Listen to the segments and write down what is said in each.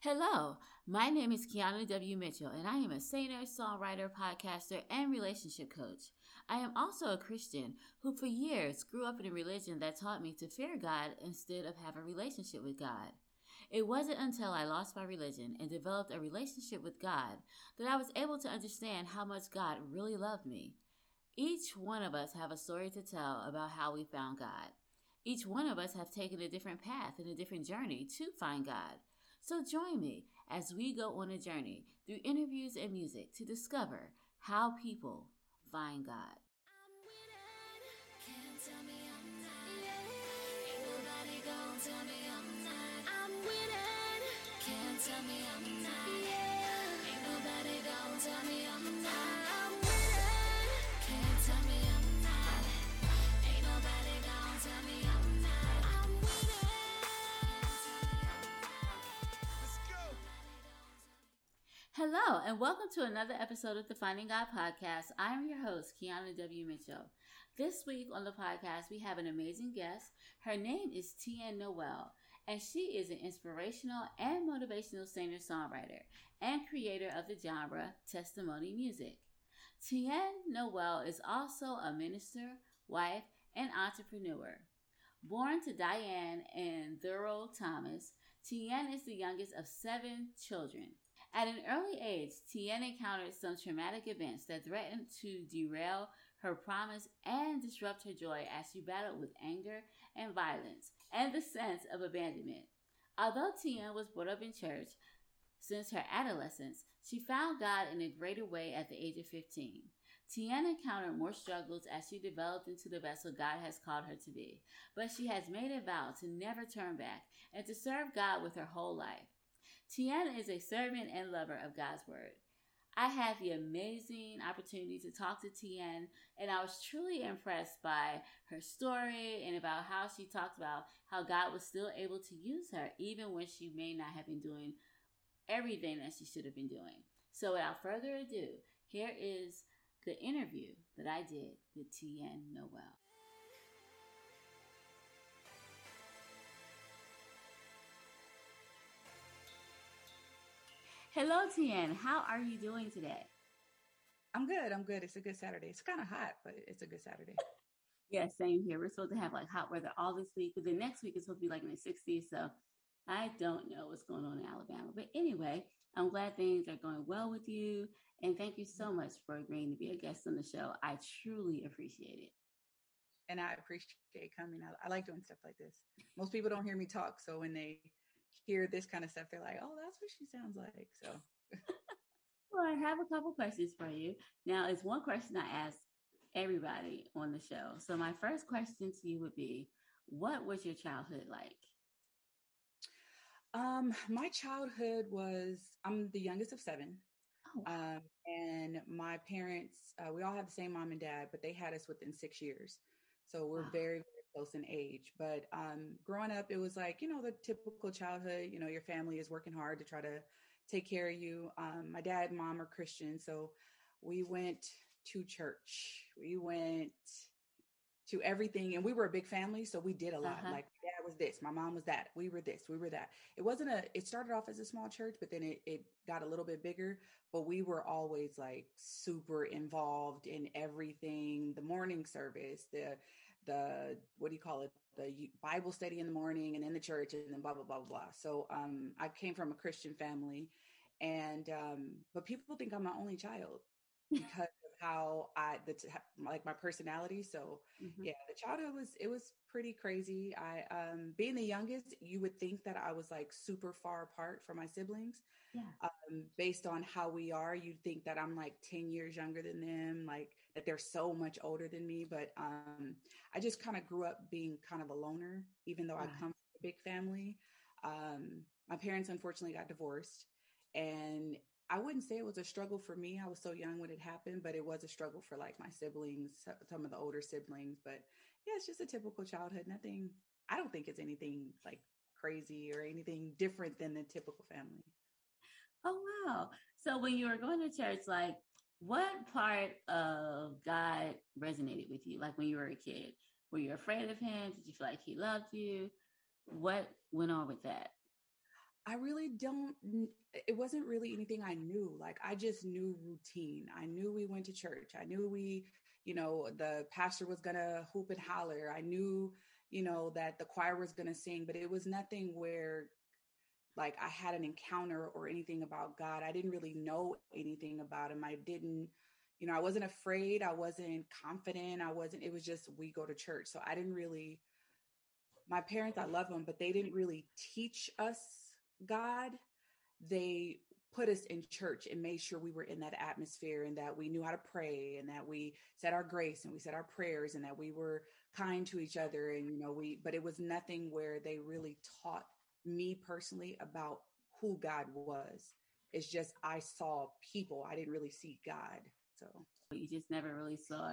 Hello, my name is Keana W. Mitchell, and I am a singer, songwriter, podcaster, and relationship coach. I am also a Christian who, for years, grew up in a religion that taught me to fear God instead of have a relationship with God. It wasn't until I lost my religion and developed a relationship with God that I was able to understand how much God really loved me. Each one of us have a story to tell about how we found God. Each one of us have taken a different path and a different journey to find God. So join me as we go on a journey through interviews and music to discover how people find God. tell me I'm not. Yeah. Ain't nobody tell me Hello, and welcome to another episode of the Finding God podcast. I am your host, Keana W. Mitchell. This week on the podcast, we have an amazing guest. Her name is TN Noelle, and she is an inspirational and motivational singer songwriter and creator of the genre testimony music. TN Noelle is also a minister, wife, and entrepreneur. Born to Diane and Thurl Thomas, TN is the youngest of seven children. At an early age, TN encountered some traumatic events that threatened to derail her promise and disrupt her joy as she battled with anger and violence and the sense of abandonment. Although TN was brought up in church since her adolescence, she found God in a greater way at the age of 15. TN encountered more struggles as she developed into the vessel God has called her to be, but she has made a vow to never turn back and to serve God with her whole life. TN is a servant and lover of God's Word. I had the amazing opportunity to talk to TN, and I was truly impressed by her story and about how she talked about how God was still able to use her, even when she may not have been doing everything that she should have been doing. So, without further ado, here is the interview that I did with TN Noelle. Hello, TN. How are you doing today? I'm good. I'm good. It's a good Saturday. It's kind of hot, but it's a good Saturday. yeah, same here. We're supposed to have like hot weather all this week, but the next week is supposed to be like in the 60s. So I don't know what's going on in Alabama. But anyway, I'm glad things are going well with you. And thank you so much for agreeing to be a guest on the show. I truly appreciate it. And I appreciate coming out. I like doing stuff like this. Most people don't hear me talk. So when they hear this kind of stuff, they're like, oh, that's what she sounds like. So, well, I have a couple questions for you. Now, it's one question I ask everybody on the show. So, my first question to you would be What was your childhood like? Um, my childhood was, I'm the youngest of seven. Oh. Um, and my parents, uh, we all have the same mom and dad, but they had us within six years. So we're wow. very, close in age. But um, growing up, it was like, you know, the typical childhood, you know, your family is working hard to try to take care of you. Um, my dad and mom are Christian. So we went to church. We went to everything. And we were a big family. So we did a lot. Uh-huh. Like dad was this, my mom was that. We were this, we were that. It wasn't a, it started off as a small church, but then it, it got a little bit bigger. But we were always like super involved in everything the morning service, the the what do you call it the bible study in the morning and in the church and then blah blah blah blah. So um i came from a christian family and um but people think i'm my only child because how i the like my personality so mm-hmm. yeah the childhood was it was pretty crazy i um being the youngest you would think that i was like super far apart from my siblings yeah um based on how we are you'd think that i'm like 10 years younger than them like that they're so much older than me. But um, I just kind of grew up being kind of a loner, even though. I come from a big family. Um, my parents unfortunately got divorced, and I wouldn't say it was a struggle for me. I was so young when it happened, but it was a struggle for like my siblings, some of the older siblings. But yeah, it's just a typical childhood. Nothing. I don't think it's anything like crazy or anything different than the typical family. Oh wow! So when you were going to church, like what part of God resonated with you? Like when you were a kid, were you afraid of him? Did you feel like he loved you? What went on with that? I really don't, it wasn't really anything I knew. Like, I just knew routine. I knew we went to church. I knew we, you know, the pastor was going to hoop and holler. I knew, you know, that the choir was going to sing, but it was nothing where like I had an encounter or anything about God. I didn't really know anything about him. I didn't, you know, I wasn't afraid. I wasn't confident. I wasn't, it was just we go to church. So I didn't really, my parents, I love them, but they didn't really teach us God, they put us in church and made sure we were in that atmosphere and that we knew how to pray and that we said our grace and we said our prayers and that we were kind to each other and you know we but it was nothing where they really taught me personally about who God was. It's just I saw people. I didn't really see God so. You just never really saw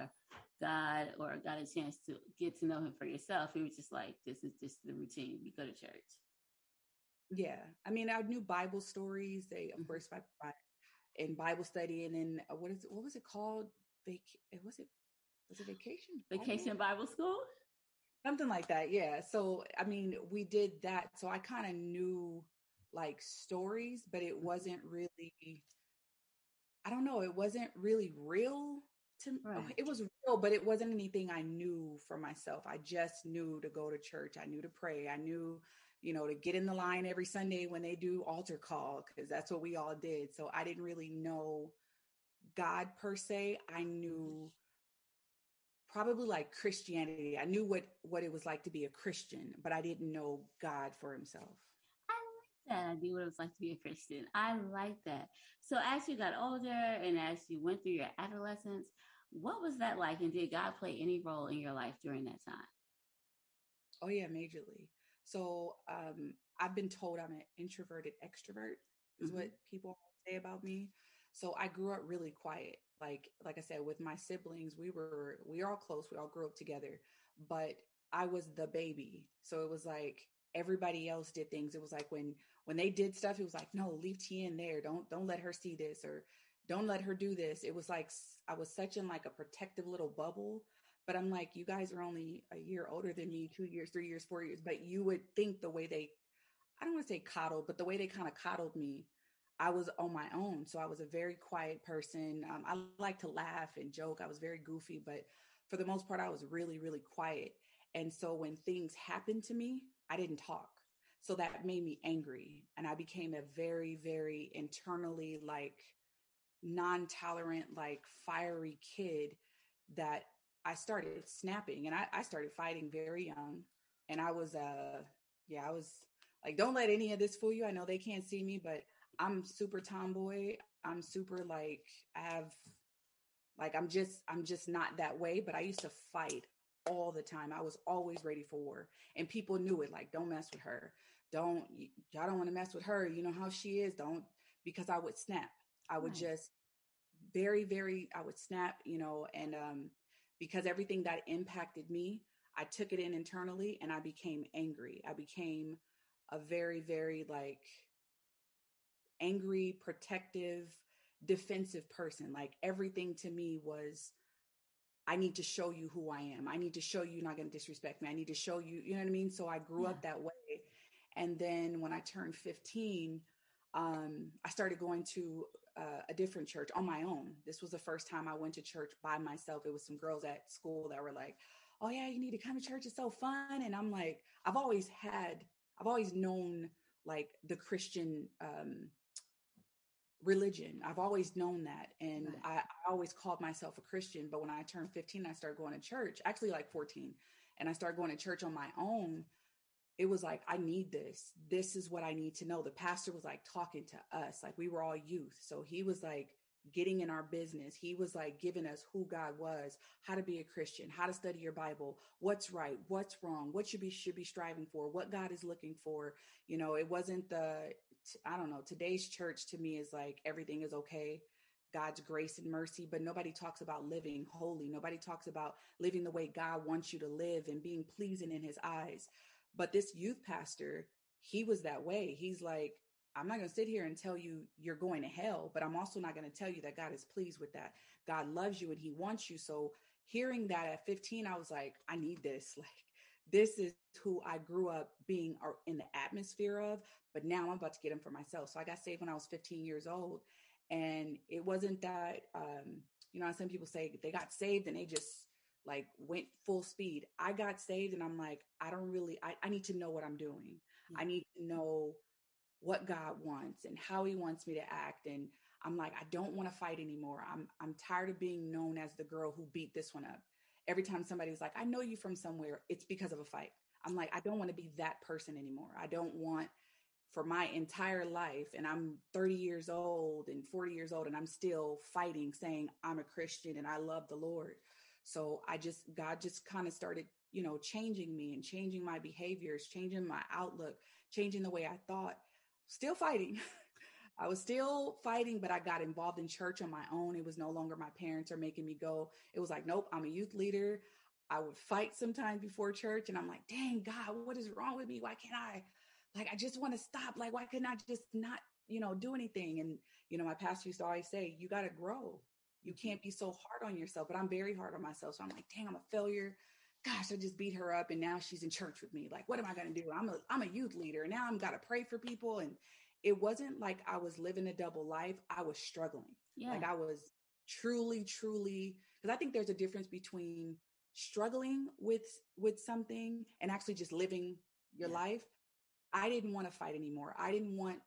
God or got a chance to get to know him for yourself. It was just like this is just the routine. You go to church yeah. I mean, I knew Bible stories. They, of mm-hmm. course, by, by, in Bible study, and then uh, what is it? What was it called? Vac- was it was it vacation? Vacation Bible, school. Something like that. Yeah. So I mean, we did that. So I kind of knew like stories, but it mm-hmm. wasn't really. I don't know. It wasn't really real to right. it was real but it wasn't anything i knew for myself i just knew to go to church i knew to pray i knew you know, to get in the line every Sunday when they do altar call, because that's what we all did. So I didn't really know God per se. I knew probably like Christianity. I knew what what it was like to be a Christian, but I didn't know God for himself. I like that. I knew what it was like to be a Christian. I like that. So as you got older and as you went through your adolescence, what was that like? And did God play any role in your life during that time? Oh yeah, majorly. So um, I've been told I'm an introverted extrovert, is mm-hmm. what people say about me. So I grew up really quiet. Like like I said, with my siblings, we were we all close. We all grew up together, but I was the baby. So it was like everybody else did things. It was like when when they did stuff, it was like, no, leave T in there. Don't don't let her see this or don't let her do this. It was like I was such in like a protective little bubble but I'm like, you guys are only a year older than me, two years, three years, four years. But you would think the way they, I don't want to say coddled, but the way they kind of coddled me, I was on my own. So I was a very quiet person. Um, I like to laugh and joke. I was very goofy, but for the most part, I was really, really quiet. And so when things happened to me, I didn't talk. So that made me angry. And I became a very, very internally like non tolerant, like fiery kid that I started snapping and I, I started fighting very young. And I was, uh, yeah, I was like, don't let any of this fool you. I know they can't see me, but I'm super tomboy. I'm super like, I have, like, I'm just, I'm just not that way. But I used to fight all the time. I was always ready for war. And people knew it, like, don't mess with her. Don't, y'all don't want to mess with her. You know how she is. Don't, because I would snap. I would just very, very, I would snap, you know, and, um, because everything that impacted me, I took it in internally and I became angry. I became a very, very like angry, protective, defensive person. Like everything to me was, I need to show you who I am. I need to show you you're not going to disrespect me. I need to show you, you know what I mean? So I grew yeah. up that way. And then when I turned 15, um, I started going to uh, a different church on my own. This was the first time I went to church by myself. It was some girls at school that were like, "Oh yeah, you need to come to church. It's so fun." And I'm like, I've always had, I've always known like the Christian um, religion. I've always known that, and right. I, I always called myself a Christian. But when I turned 15, I started going to church. Actually, like 14, and I started going to church on my own it was like, I need this. This is what I need to know. The pastor was like talking to us, like we were all youth. So he was like getting in our business. He was like giving us who God was, how to be a Christian, how to study your Bible, what's right, what's wrong, what should be should be striving for, what God is looking for. You know, it wasn't the I don't know, today's church to me is like everything is okay. God's grace and mercy, but nobody talks about living holy. Nobody talks about living the way God wants you to live and being pleasing in his eyes. But this youth pastor, he was that way. He's like, I'm not going to sit here and tell you you're going to hell, but I'm also not going to tell you that God is pleased with that. God loves you and he wants you. So hearing that at 15, I was like, I need this. Like, this is who I grew up being in the atmosphere of, but now I'm about to get them for myself. So I got saved when I was 15 years old. And it wasn't that, um, you know, some people say they got saved and they just like went full speed. I got saved and I'm like, I don't really, I, I need to know what I'm doing. Mm-hmm. I need to know what God wants and how he wants me to act. And I'm like, I don't want to fight anymore. I'm, I'm tired of being known as the girl who beat this one up. Every time somebody's like, I know you from somewhere, it's because of a fight. I'm like, I don't want to be that person anymore. I don't want for my entire life, and I'm 30 years old and 40 years old, and I'm still fighting, saying I'm a Christian and I love the Lord. So I just, God just kind of started, you know, changing me and changing my behaviors, changing my outlook, changing the way I thought, still fighting. I was still fighting, but I got involved in church on my own. It was no longer my parents are making me go. It was like, nope, I'm a youth leader. I would fight sometimes before church, and I'm like, dang, God, what is wrong with me? Why can't I? Like, I just want to stop. Like, why couldn't I just not, you know, do anything? And, you know, my pastor used to always say, you got to grow. You can't be so hard on yourself, but I'm very hard on myself. So I'm like, dang, I'm a failure. Gosh, I just beat her up and now she's in church with me. Like, what am I going to do? I'm a, I'm a youth leader and now I'm got to pray for people. And it wasn't like I was living a double life. I was struggling. Yeah. Like I was truly, truly, because I think there's a difference between struggling with, with something and actually just living your yeah. life. I didn't want to fight anymore. I didn't want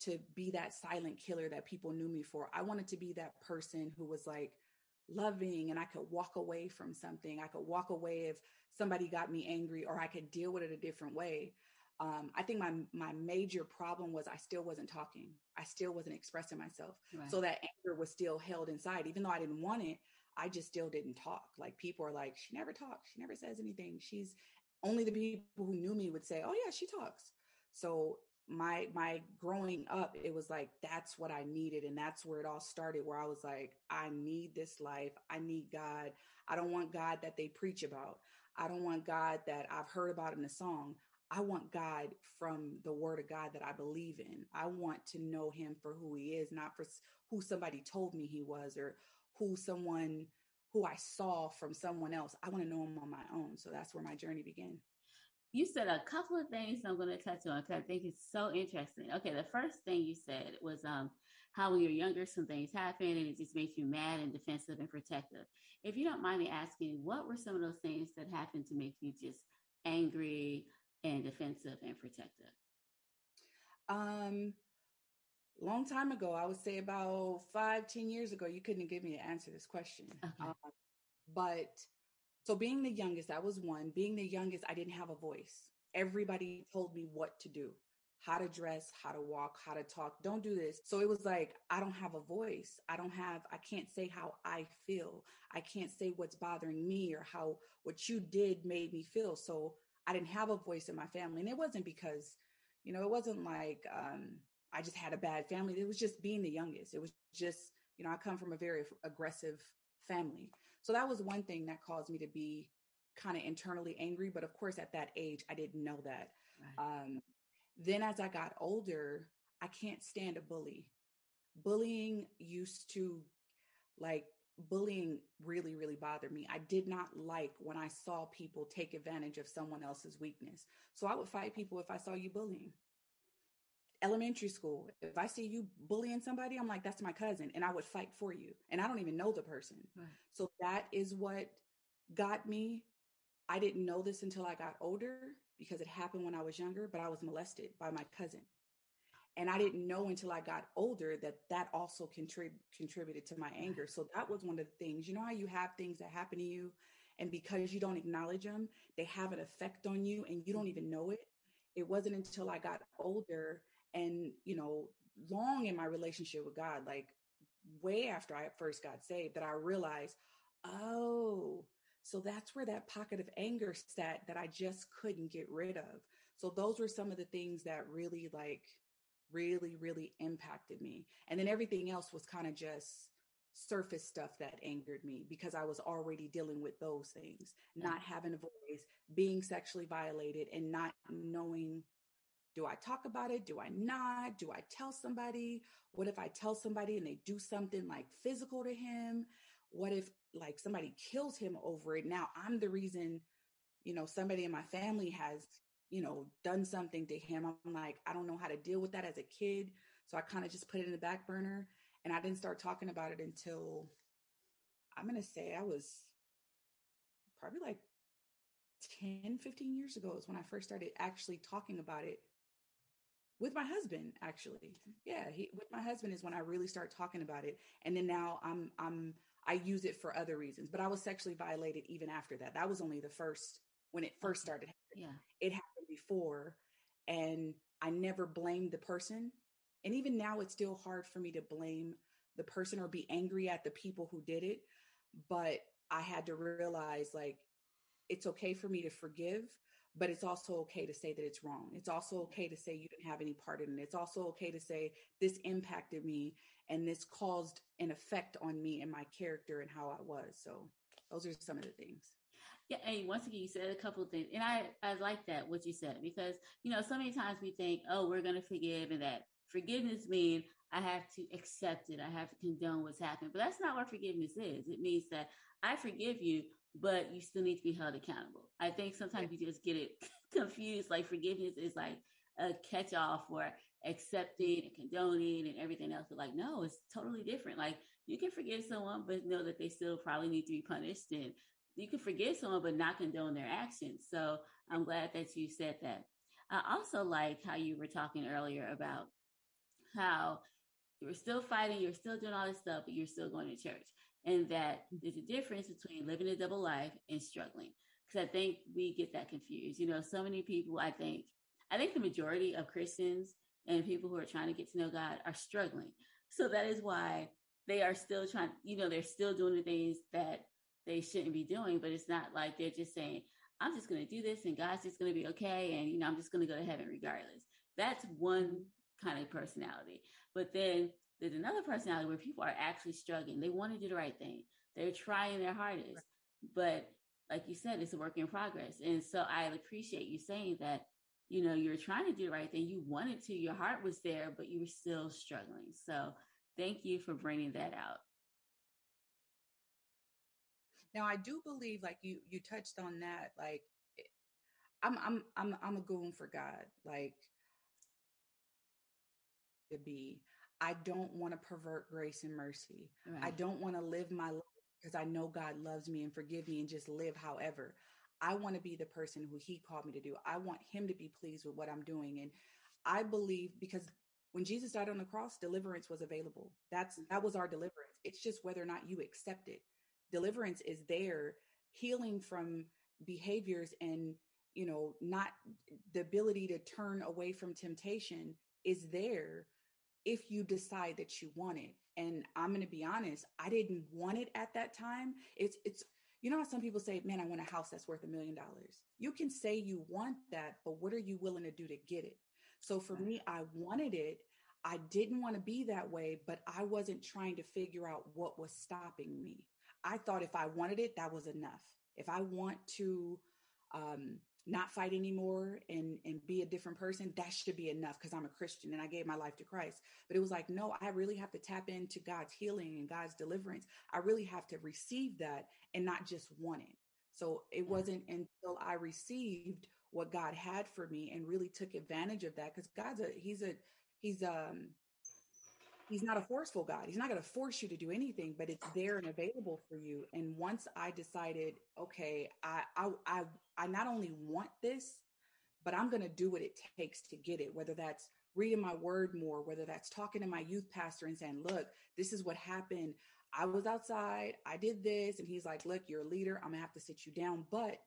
to be that silent killer that people knew me for. I wanted to be that person who was like loving and I could walk away from something. I could walk away if somebody got me angry or I could deal with it a different way. Um, I think my my major problem was I still wasn't talking. I still wasn't expressing myself. Right. So that anger was still held inside. Even though I didn't want it, I just still didn't talk. Like people are like, she never talks. She never says anything. She's only the people who knew me would say, oh yeah, she talks. So my my growing up it was like that's what i needed and that's where it all started where i was like i need this life i need god i don't want god that they preach about i don't want god that i've heard about in a song i want god from the word of god that i believe in i want to know him for who he is not for who somebody told me he was or who someone who i saw from someone else i want to know him on my own so that's where my journey began you said a couple of things I'm going to touch on because I think it's so interesting. Okay, the first thing you said was um, how when you're younger, some things happen and it just makes you mad and defensive and protective. If you don't mind me asking, what were some of those things that happened to make you just angry and defensive and protective? Um, long time ago, I would say about five, ten years ago, you couldn't give me an answer to this question. Okay. Um, but so being the youngest, that was one. Being the youngest, I didn't have a voice. Everybody told me what to do, how to dress, how to walk, how to talk. Don't do this. So it was like, I don't have a voice. I don't have, I can't say how I feel. I can't say what's bothering me or how what you did made me feel. So I didn't have a voice in my family. And it wasn't because, you know, it wasn't like um, I just had a bad family. It was just being the youngest. It was just, you know, I come from a very aggressive family. So that was one thing that caused me to be kind of internally angry. But of course, at that age, I didn't know that. Right. Um, then as I got older, I can't stand a bully. Bullying used to like bullying really, really bothered me. I did not like when I saw people take advantage of someone else's weakness. So I would fight people if I saw you bullying elementary school, if I see you bullying somebody, I'm like, that's my cousin, and I would fight for you. And I don't even know the person. Right. So that is what got me. I didn't know this until I got older because it happened when I was younger, but I was molested by my cousin. And I didn't know until I got older that that also contrib- contributed to my anger. So that was one of the things. You know how you have things that happen to you, and because you don't acknowledge them, they have an effect on you and you don't even know it. It wasn't until I got older and you know long in my relationship with god like way after i first got saved that i realized oh so that's where that pocket of anger sat that i just couldn't get rid of. So those were some of the things that really like really really impacted me and then everything else was kind of just surface stuff that angered me because I was already dealing with those things, not having a voice, being sexually violated, and not knowing do I talk about it? Do I not? Do I tell somebody? What if I tell somebody and they do something like physical to him? What if like somebody kills him over it? Now I'm the reason, you know, somebody in my family has, you know, done something to him, I'm like, I don't know how to deal with that as a kid. So I kind of just put it in the back burner and I didn't start talking about it until I'm going to say I was probably like 10, 15 years ago is when I first started actually talking about it with my husband actually. Yeah he, with my husband is when i really start talking about it and then now i'm i'm i use it for other reasons but i was sexually violated even after that. That was only the first when it first started yeah. It happened before and i never blamed the person and even now it's still hard for me to blame the person or be angry at the people who did it but i had to realize like it's okay for me to forgive but it's also okay to say that it's wrong. It's also okay to say you didn't have any part in it. It's also okay to say this impacted me and this caused an effect on me and my character and how I was. So those are some of the things. Yeah, and once again, you said a couple of things, and I I like that what you said because you know so many times we think, oh, we're gonna forgive, and that forgiveness means I have to accept it, I have to condone what's happened, but that's not what forgiveness is. It means that I forgive you, but you still need to be held accountable. I think sometimes you just get it confused. Like forgiveness is like a catch all for accepting and condoning and everything else. But like, no, it's totally different. Like you can forgive someone, but know that they still probably need to be punished. And you can forgive someone, but not condone their actions. So I'm glad that you said that. I also like how you were talking earlier about how you were still fighting, you were still doing all this stuff, but you're still going to church and that mm-hmm. there's a difference between living a double life and struggling. Because I think we get that confused. You know, so many people, I think, I think the majority of Christians and people who are trying to get to know God are struggling. So that is why they are still trying, you know, they're still doing the things that they shouldn't be doing, but it's not like they're just saying, I'm just going to do this and God's just going to be okay. And, you know, I'm just going to go to heaven regardless. That's one mm-hmm. kind of personality. But then there's another personality where people are actually struggling. They want to do the right thing. They're trying their hardest. But like you said, it's a work in progress. And so I appreciate you saying that, you know, you're trying to do the right thing. You wanted to, your heart was there, but you were still struggling. So thank you for bringing that out. Now I do believe like you you touched on that like eh, I'm I'm I'm I'm a goon for God like to be I don't want to pervert grace and mercy. Right. I don't want to live my life because I know God loves me and forgive me and just live however. I want to be the person who he called me to do. I want him to be pleased with what I'm doing. And I believe because when Jesus died on the cross, deliverance was available. That's that was our deliverance. It's just whether or not you accept it. Deliverance is there, healing from behaviors and you know, not the ability to turn away from temptation is there if you decide that you want it. And I'm going to be honest, I didn't want it at that time. It's it's you know how some people say, "Man, I want a house that's worth a million dollars." You can say you want that, but what are you willing to do to get it? So for me, I wanted it. I didn't want to be that way, but I wasn't trying to figure out what was stopping me. I thought if I wanted it, that was enough. If I want to um, not fight anymore and and be a different person that should be enough because i'm a christian and i gave my life to christ. But it was like no i really have to tap into god's healing and god's deliverance. I really have to receive that and not just want it. So it wasn't until i received what god had for me and really took advantage of that because god's a he's a he's um he's not a forceful God. He's not going to force you to do anything, but it's there and available for you. And once I decided, okay, I I I, I not only want this, but I'm going to do what it takes to get it, whether that's reading my word more, whether that's talking to my youth pastor and saying, look, this is what happened. I was outside, I did this. And he's like, look, you're a leader. I'm going to have to sit you down, but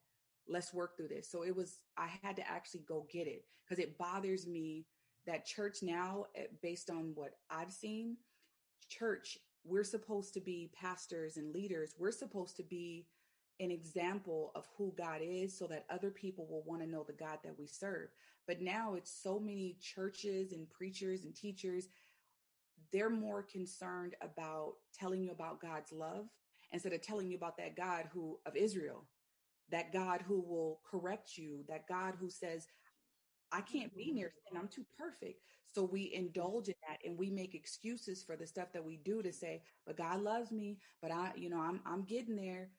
let's work through this. So it was, I had to actually go get it because it bothers me that church now, eh, based on what I've seen, church, we're supposed to be pastors and leaders. We're supposed to be an example of who God is so that other people will want to know the God that we serve. But now it's so many churches and preachers and teachers, they're more concerned about telling you about God's love instead of telling you about that God who of Israel, that God who will correct you, that God who says, I can't be near sin. I'm too perfect. So we indulge in that and we make excuses for the stuff that we do to say, but God loves me, but I, you know, I'm I'm getting there.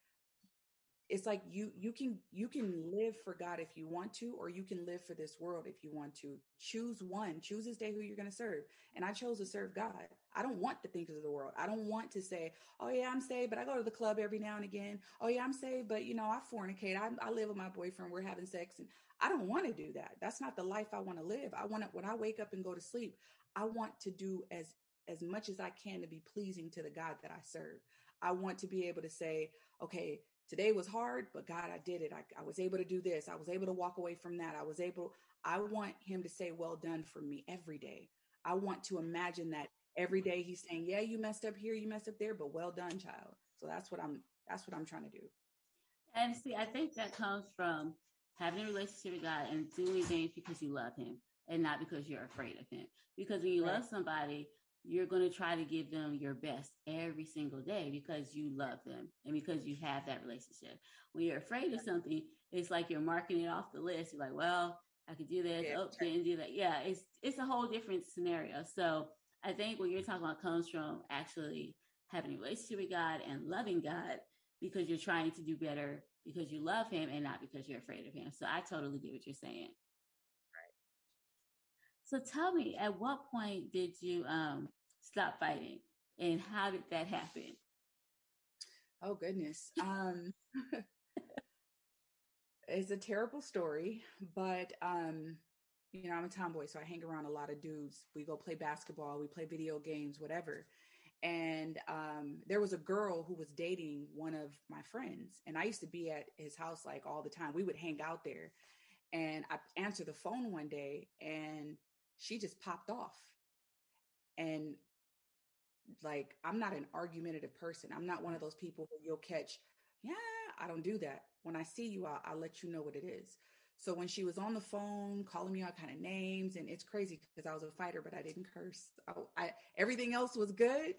it's like you you can you can live for God if you want to, or you can live for this world if you want to. Choose one. Choose this day who you're to serve. And I chose to serve God. I don't want the things of the world. I don't want to say, "Oh yeah, I'm saved, but I go to the club every now and again." Oh yeah, I'm saved, but you know I fornicate. I, I live with my boyfriend. We're having sex, and I don't want to do that. That's not the life I want to live. I want to when I wake up and go to sleep. I want to do as as much as I can to be pleasing to the God that I serve. I want to be able to say, okay, today was hard, but God, I did it. I, I, was able to do this. I was able to walk away from that. I was able, I want him to say, well done for me every day. I want to imagine that every day he's saying, yeah, you messed up here, you messed up there, but well done, child. So that's what I'm, that's what I'm trying to do. And see, I think that comes from having a relationship with God and doing things because you love him and not because you're afraid of him. Because when you right. love somebody, you're going to try to give them your best every single day because you love them and because you have that relationship. When you're afraid of something, it's like you're marking it off the list. You're like, well, I could do this. Yeah, oh, didn't do that. Yeah, it's it's a whole different scenario. So I think what you're talking about comes from actually having a relationship with God and loving God because you're trying to do better because you love Him and not because you're afraid of Him. So I totally get what you're saying. Right. So tell me, at what point did you um, stop fighting, and how did that happen? Oh goodness, um, it's a terrible story, but um, you know I'm a tomboy, so I hang around a lot of dudes. We go play basketball, we play video games, whatever. And um, there was a girl who was dating one of my friends, and I used to be at his house like all the time. We would hang out there, and I answered the phone one day, and she just popped off. And like, I'm not an argumentative person. I'm not one of those people who you'll catch. Yeah, I don't do that. When I see you, I'll, I'll let you know what it is. So when she was on the phone calling me all kind of names, and it's crazy because I was a fighter, but I didn't curse. I, I, everything else was good,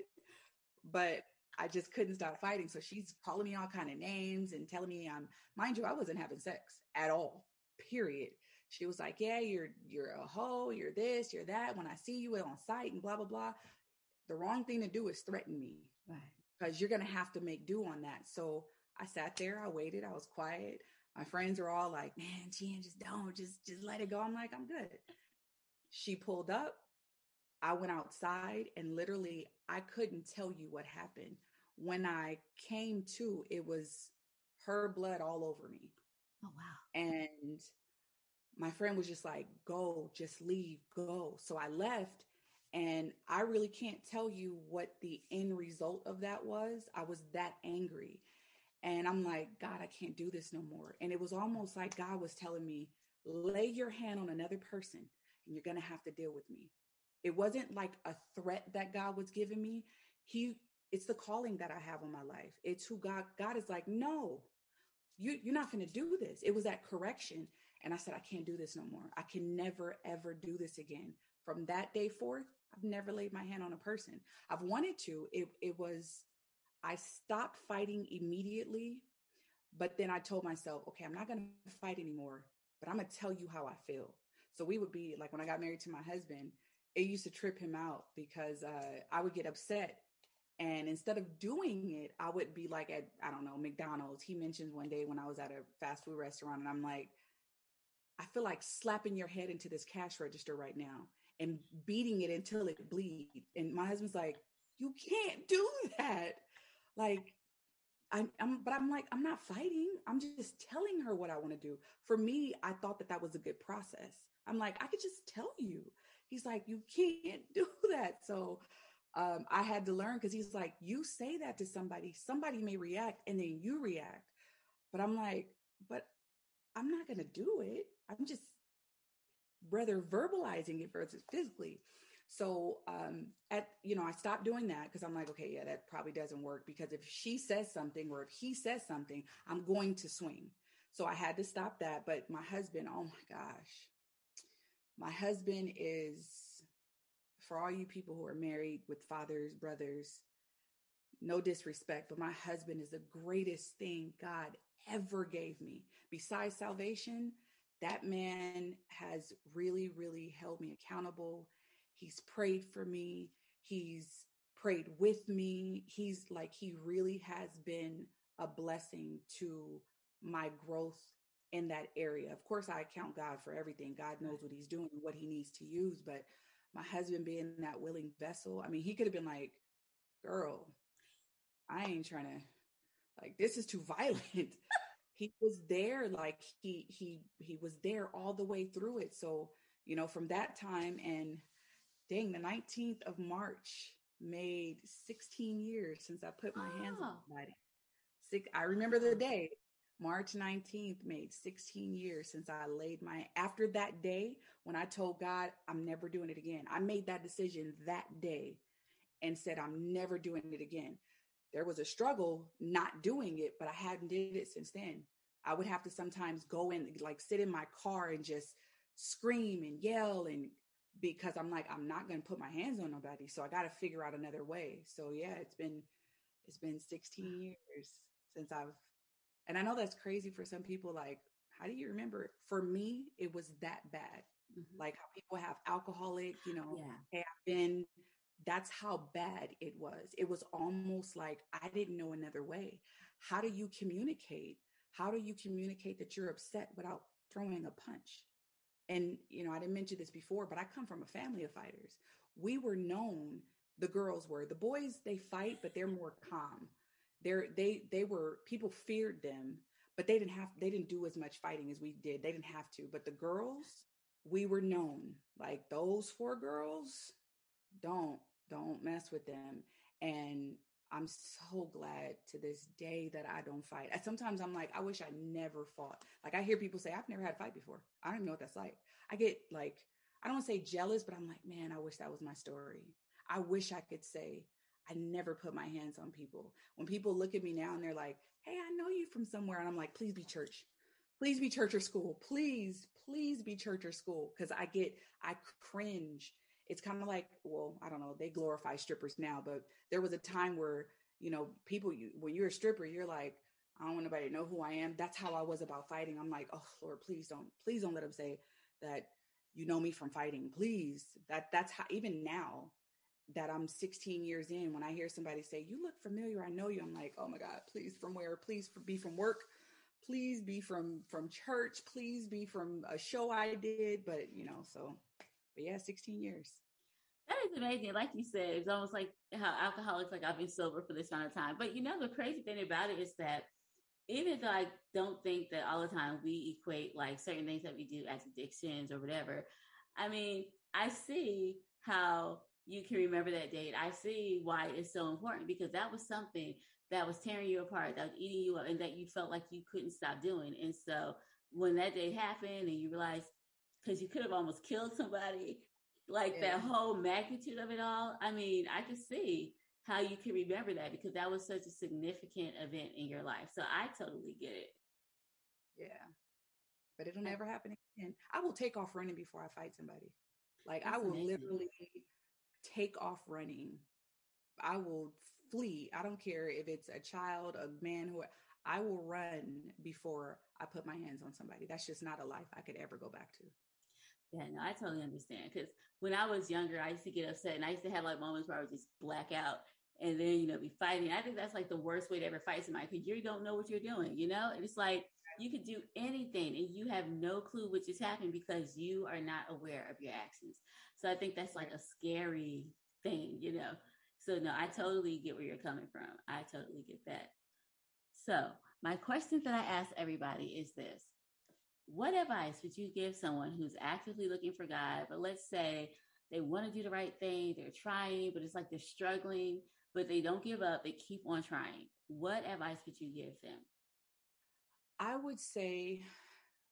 but I just couldn't stop fighting. So she's calling me all kind of names and telling me I'm, mind you, I wasn't having sex at all. Period she was like, "Yeah, you're you're a hoe, you're this, you're that. When I see you on site and blah blah blah." The wrong thing to do is threaten me, right? Because you're gonna have to make do on that. So I sat there, I waited, I was quiet. My friends are all like, "Man, Jen, just don't, just just let it go." I'm like, "I'm good." She pulled up. I went outside, and literally, I couldn't tell you what happened. When I came to, it was her blood all over me. Oh wow! And my friend was just like, go, just leave, go. So I left. And I really can't tell you what the end result of that was. I was that angry. And I'm like, God, I can't do this no more. And it was almost like God was telling me, lay your hand on another person and you're going to have to deal with me. It wasn't like a threat that God was giving me. He, it's the calling that I have on my life. It's who God, God is like, no, you, you're not going to do this. It was that correction. And I said, I can't do this no more. I can never, ever do this again. From that day forth, I've never laid my hand on a person. I've wanted to. It, it was, I stopped fighting immediately, but then I told myself, okay, I'm not going to fight anymore, but I'm going to tell you how I feel. So we would be like, when I got married to my husband, it used to trip him out because uh, I would get upset. And instead of doing it, I would be like at, I don't know, McDonald's. He mentioned one day when I was at a fast food restaurant, and I'm like, I feel like slapping your head into this cash register right now and beating it until it bleeds. And my husband's like, you can't do that. Like, I'm, I'm, but I'm like, I'm not fighting. I'm just telling her what I want to do. For me, I thought that that was a good process. I'm like, I could just tell you. He's like, you can't do that. So um, I had to learn because he's like, you say that to somebody, somebody may react and then you react. But I'm like, but I'm not going to do it. I'm just rather verbalizing it versus physically. So um at you know, I stopped doing that because I'm like, okay, yeah, that probably doesn't work because if she says something or if he says something, I'm going to swing. So I had to stop that. But my husband, oh my gosh, my husband is for all you people who are married with fathers, brothers, no disrespect, but my husband is the greatest thing God ever gave me. Besides salvation, that man has really, really held me accountable. He's prayed for me. He's prayed with me. He's like, he really has been a blessing to my growth in that area. Of course, I count God for everything. God knows what he's doing, what he needs to use. But my husband being that willing vessel, I mean, he could have been like, girl, I ain't trying to, like, this is too violent. he was there, like, he, he, he was there all the way through it. So, you know, from that time and dang, the 19th of March made 16 years since I put my oh. hands on somebody. Six, I remember the day March 19th made 16 years since I laid my after that day when I told God I'm never doing it again. I made that decision that day and said I'm never doing it again. There was a struggle not doing it, but I hadn't did it since then. I would have to sometimes go in like sit in my car and just scream and yell and because I'm like I'm not going to put my hands on nobody, so I got to figure out another way. So yeah, it's been it's been 16 years since I've and I know that's crazy for some people. Like, how do you remember? For me, it was that bad. Mm-hmm. Like how people have alcoholic, you know, yeah. hey, I've been, that's how bad it was. It was almost like I didn't know another way. How do you communicate? How do you communicate that you're upset without throwing a punch? And, you know, I didn't mention this before, but I come from a family of fighters. We were known, the girls were, the boys, they fight, but they're more calm. They're they they were people feared them but they didn't have they didn't do as much fighting as we did. They didn't have to but the girls we were known. Like those four girls don't don't mess with them. And i'm so glad to this day that i don't fight sometimes i'm like i wish i never fought like i hear people say i've never had a fight before i don't even know what that's like i get like i don't say jealous but i'm like man i wish that was my story i wish i could say I never put my hands on people. When people look at me now and they're like, hey, I know you from somewhere. And I'm like, please be church. Please be church or school. Please, please be church or school. Cause I get, I cringe. It's kind of like, well, I don't know, they glorify strippers now, but there was a time where, you know, people, you, when you're a stripper, you're like, I don't want nobody to know who I am. That's how I was about fighting. I'm like, oh Lord, please don't, please don't let them say that you know me from fighting. Please. That that's how even now, that I'm 16 years in, when I hear somebody say, You look familiar, I know you, I'm like, Oh my God, please from where? Please be from work. Please be from from church. Please be from a show I did. But you know, so but yeah, 16 years. That is amazing. Like you said, it's almost like how alcoholics like I've been sober for this amount of time. But you know, the crazy thing about it is that even though I don't think that all the time we equate like certain things that we do as addictions or whatever, I mean, I see how you can remember that date. I see why it's so important because that was something that was tearing you apart, that was eating you up, and that you felt like you couldn't stop doing. And so when that day happened and you realized, because you could have almost killed somebody, like yeah. that whole magnitude of it all, I mean, I can see how you can remember that because that was such a significant event in your life. So I totally get it. Yeah. But it'll never happen again. I will take off running before I fight somebody. Like That's I will amazing. literally take off running. I will flee. I don't care if it's a child, a man who I will run before I put my hands on somebody. That's just not a life I could ever go back to. Yeah, no, I totally understand. Because when I was younger, I used to get upset and I used to have like moments where I would just black out and then, you know, be fighting. I think that's like the worst way to ever fight somebody because you don't know what you're doing, you know? It's like you could do anything and you have no clue what just happened because you are not aware of your actions. So I think that's like a scary thing, you know. So no, I totally get where you're coming from. I totally get that. So my question that I ask everybody is this. What advice would you give someone who's actively looking for God, but let's say they want to do the right thing, they're trying, but it's like they're struggling, but they don't give up, they keep on trying. What advice would you give them? I would say,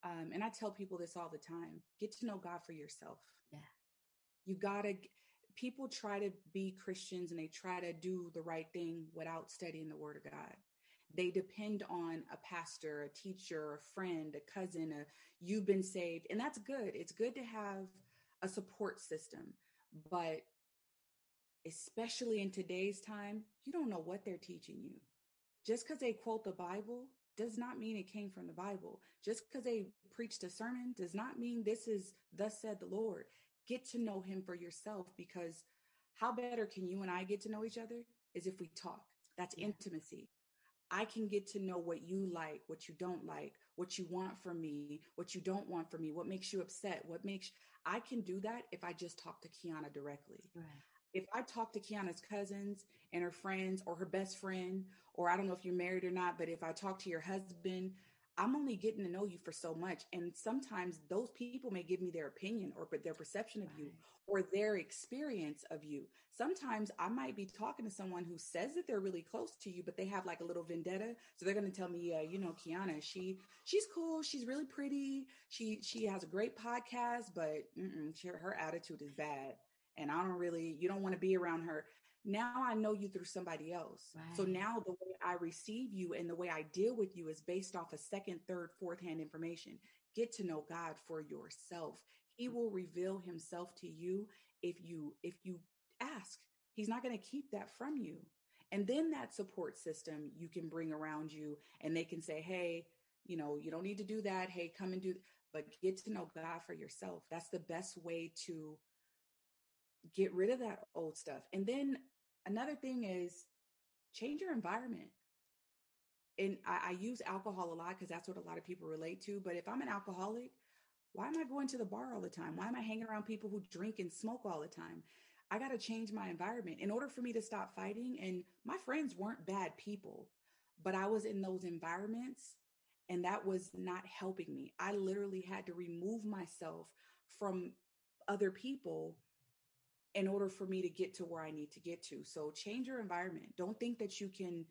um, and I tell people this all the time get to know God for yourself. Yeah. You got to, people try to be Christians and they try to do the right thing without studying the word of God. They depend on a pastor, a teacher, a friend, a cousin, a you've been saved. And that's good. It's good to have a support system. But especially in today's time, you don't know what they're teaching you. Just because they quote the Bible does not mean it came from the Bible. Just because they preached a sermon does not mean this is thus said the Lord. Get to know him for yourself because how better can you and I get to know each other is if we talk. That's yeah. intimacy. I can get to know what you like, what you don't like, what you want from me, what you don't want from me, what makes you upset, what makes I can do that if I just talk to Keana directly. Right. If I talk to Keana's cousins and her friends or her best friend, or I don't know if you're married or not, but if I talk to your husband, I'm only getting to know you for so much. And sometimes those people may give me their opinion or their perception of you or their experience of you. Sometimes I might be talking to someone who says that they're really close to you, but they have like a little vendetta. So they're going to tell me, you know, Keana, she, she's cool. She's really pretty. She, she has a great podcast, but she, her attitude is bad. And I don't really, you don't want to be around her. Now I know you through somebody else. Right. So now the way I receive you and the way I deal with you is based off of second, third, fourth hand information. Get to know God for yourself. He mm. will reveal himself to you if you if you ask. He's not going to keep that from you. And then that support system you can bring around you and they can say, "Hey, you know, you don't need to do that. Hey, come and do th-. but get to know God for yourself. That's the best way to get rid of that old stuff. And then another thing is change your environment. And I, I use alcohol a lot because that's what a lot of people relate to. But if I'm an alcoholic, why am I going to the bar all the time? Why am I hanging around people who drink and smoke all the time? I got to change my environment in order for me to stop fighting. And my friends weren't bad people, but I was in those environments and that was not helping me. I literally had to remove myself from other people in order for me to get to where I need to get to. So change your environment. Don't think that you can,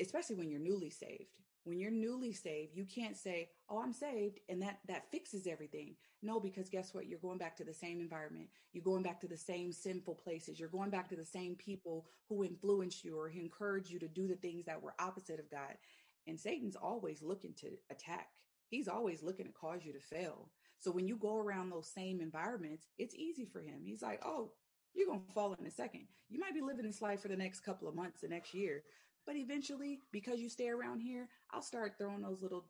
especially when you're newly saved. When you're newly saved, you can't say, "Oh, I'm saved," and that that fixes everything. No, because guess what? You're going back to the same environment. You're going back to the same sinful places. You're going back to the same people who influenced you or encouraged you to do the things that were opposite of God. And Satan's always looking to attack. He's always looking to cause you to fail. So when you go around those same environments, it's easy for him. He's like, oh, you're going to fall in a second. You might be living this life for the next couple of months, the next year, but eventually, because you stay around here, I'll start throwing those little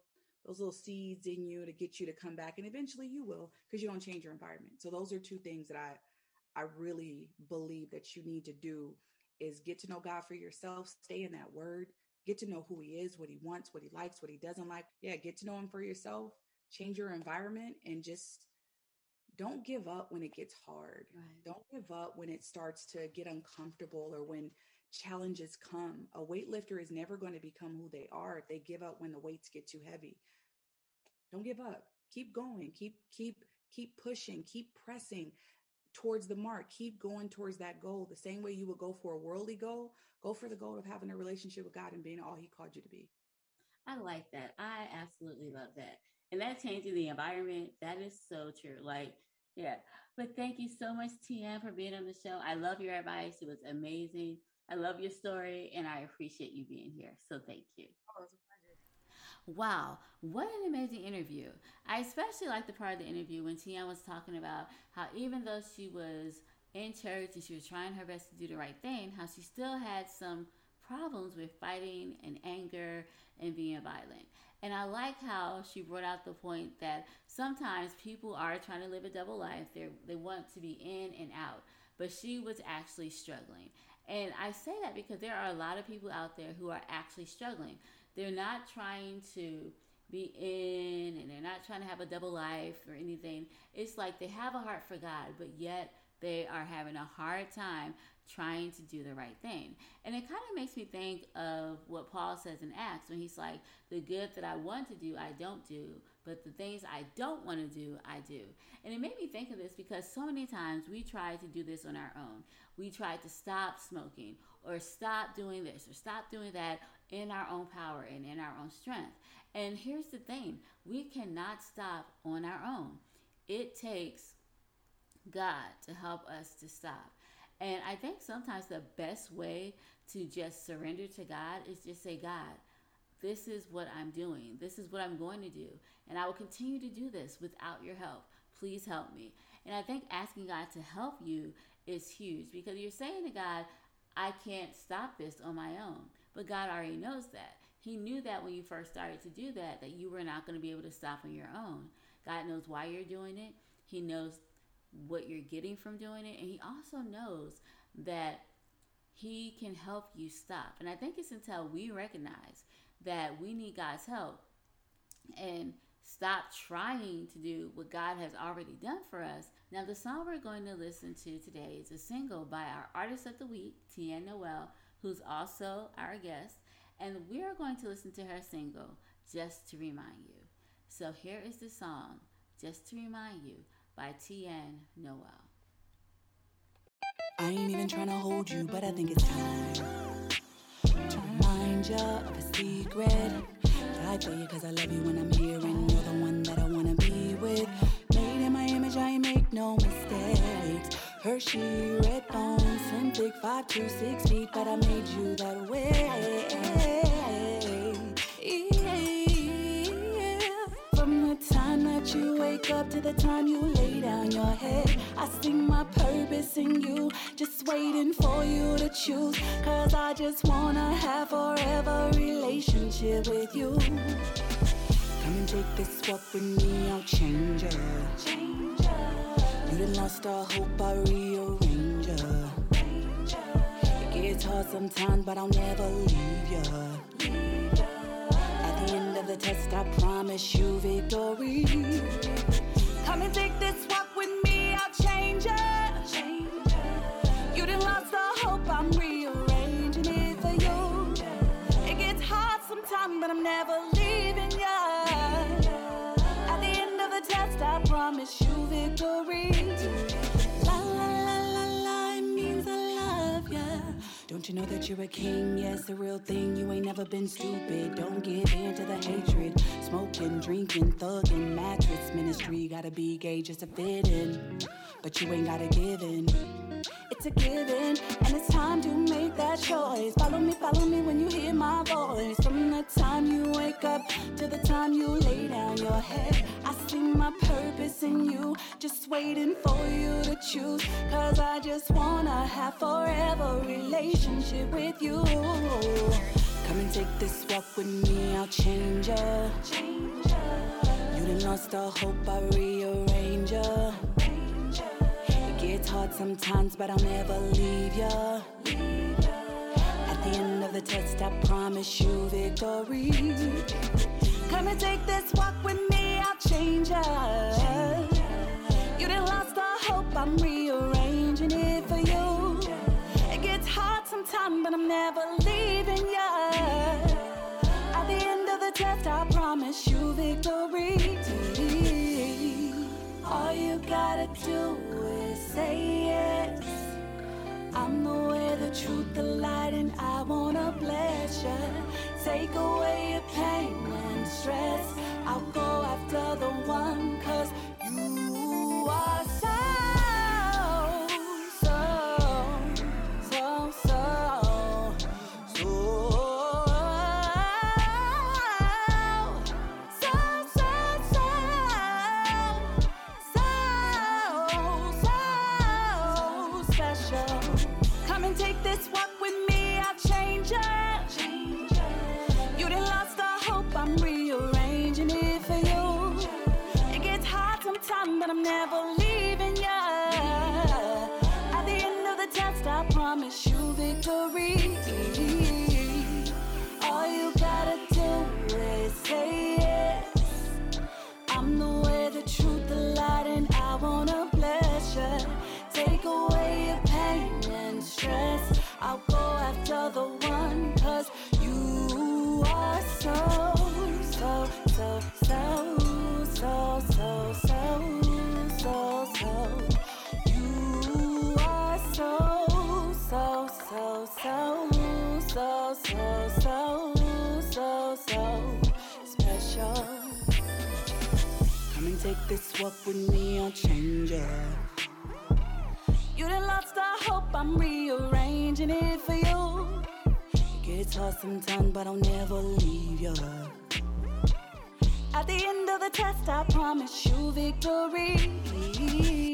those little seeds in you to get you to come back, and eventually you will because you don't change your environment. So those are two things that I I really believe that you need to do is get to know God for yourself, stay in that word, get to know who he is, what he wants, what he likes, what he doesn't like. Yeah, get to know him for yourself change your environment and just don't give up when it gets hard. Right. Don't give up when it starts to get uncomfortable or when challenges come. A weightlifter is never going to become who they are if they give up when the weights get too heavy. Don't give up. Keep going. Keep keep keep pushing. Keep pressing towards the mark. Keep going towards that goal. The same way you would go for a worldly goal, go for the goal of having a relationship with God and being all he called you to be. I like that. I absolutely love that. And that changing the environment, that is so true. Like, yeah. But thank you so much, TN, for being on the show. I love your advice. It was amazing. I love your story and I appreciate you being here. So thank you. Oh, wow, what an amazing interview. I especially liked the part of the interview when TN was talking about how even though she was in church and she was trying her best to do the right thing, how she still had some problems with fighting and anger and being violent. And I like how she brought out the point that sometimes people are trying to live a double life. They they want to be in and out, but she was actually struggling. And I say that because there are a lot of people out there who are actually struggling. They're not trying to be in and they're not trying to have a double life or anything. It's like they have a heart for God, but yet they are having a hard time trying to do the right thing. And it kind of makes me think of what Paul says in Acts when he's like, the good that I want to do, I don't do, but the things I don't want to do, I do. And it made me think of this because so many times we try to do this on our own. We try to stop smoking or stop doing this or stop doing that in our own power and in our own strength. And here's the thing we cannot stop on our own. It takes God to help us to stop. And I think sometimes the best way to just surrender to God is just say, God, this is what I'm doing. This is what I'm going to do. And I will continue to do this without your help. Please help me. And I think asking God to help you is huge because you're saying to God, I can't stop this on my own. But God already knows that. He knew that when you first started to do that, that you were not going to be able to stop on your own. God knows why you're doing it. He knows what you're getting from doing it. And he also knows that He can help you stop. And I think it's until we recognize that we need God's help and stop trying to do what God has already done for us. Now, the song we're going to listen to today is a single by our artist of the week, TN Noelle, who's also our guest. And we are going to listen to her single, Just to Remind You. So here is the song, Just to Remind You, by TN Noelle. I ain't even trying to hold you, but I think it's time to remind you of a secret. I for you cause I love you when I'm here and you're the one that I wanna be with. Made in my image, I ain't make no mistakes. Hershey, red bones, slim thick, five to six feet, but I made you that way. That you wake up to the time you lay down your head. I see my purpose in you, just waiting for you to choose. Cause I just wanna have forever relationship with you. Come and take this walk with me, I'll change ya. You done lost all hope, I rearrange ya. It gets hard sometimes, but I'll never leave ya the end of the test, I promise you victory. Come and take this walk with me, I'll change it. You done lost the hope, I'm rearranging it for you. It gets hard sometimes, but I'm never leaving you. At the end of the test, I promise you victory. Don't you know that you're a king? Yes, the real thing. You ain't never been stupid. Don't give in to the hatred. Smoking, drinking, thugging, mattress ministry. Gotta be gay just to fit in. But you ain't gotta give in. It's a given, and it's time to make that choice. Follow me, follow me when you hear my voice. From the time you wake up to the time you lay down your head, I see my purpose in you, just waiting for you to choose. Cause I just wanna have forever relationship with you. Come and take this walk with me, I'll change ya. You done lost all hope, I rearrange ya. It's hard sometimes, but I'll never leave ya. At the end of the test, I promise you victory. Come and take this walk with me, I'll change ya. You done lost all hope, I'm rearranging it for you. It gets hard sometimes, but I'm never leaving ya. At the end of the test, I promise you victory. All you gotta do say yes. I'm the way, the truth, the light, and I wanna bless you. Take away your pain and stress. I'll go after the one, cause you never leaving you. At the end of the test, I promise you victory. All you gotta do is say yes. I'm the way, the truth, the light, and I wanna bless you. Take away your pain and stress. I'll go after the one, cause you are so, so, so, so, so, so so, take this walk with me, I'll change ya. You done lost our hope, I'm rearranging it for you. Gets hard sometimes, but I'll never leave you. At the end of the test, I promise you victory.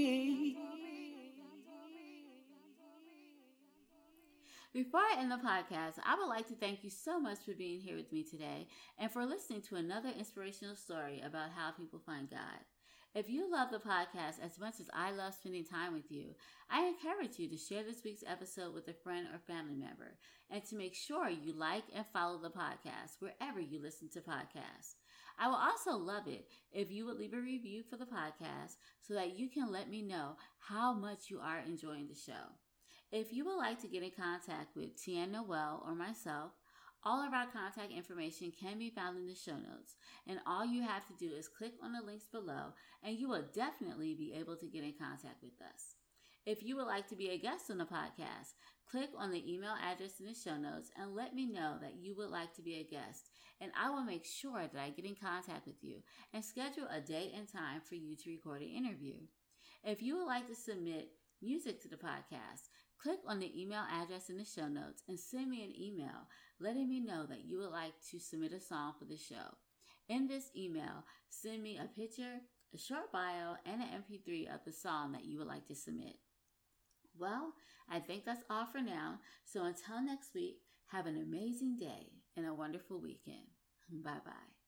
Before I end the podcast, I would like to thank you so much for being here with me today and for listening to another inspirational story about how people find God. If you love the podcast as much as I love spending time with you, I encourage you to share this week's episode with a friend or family member and to make sure you like and follow the podcast wherever you listen to podcasts. I will also love it if you would leave a review for the podcast so that you can let me know how much you are enjoying the show. If you would like to get in contact with TN Noelle or myself, all of our contact information can be found in the show notes, and all you have to do is click on the links below, and you will definitely be able to get in contact with us. If you would like to be a guest on the podcast, click on the email address in the show notes and let me know that you would like to be a guest, and I will make sure that I get in contact with you and schedule a date and time for you to record an interview. If you would like to submit music to the podcast, click on the email address in the show notes and send me an email letting me know that you would like to submit a song for the show. In this email, send me a picture, a short bio, and an MP3 of the song that you would like to submit. Well, I think that's all for now. So until next week, have an amazing day and a wonderful weekend. Bye bye.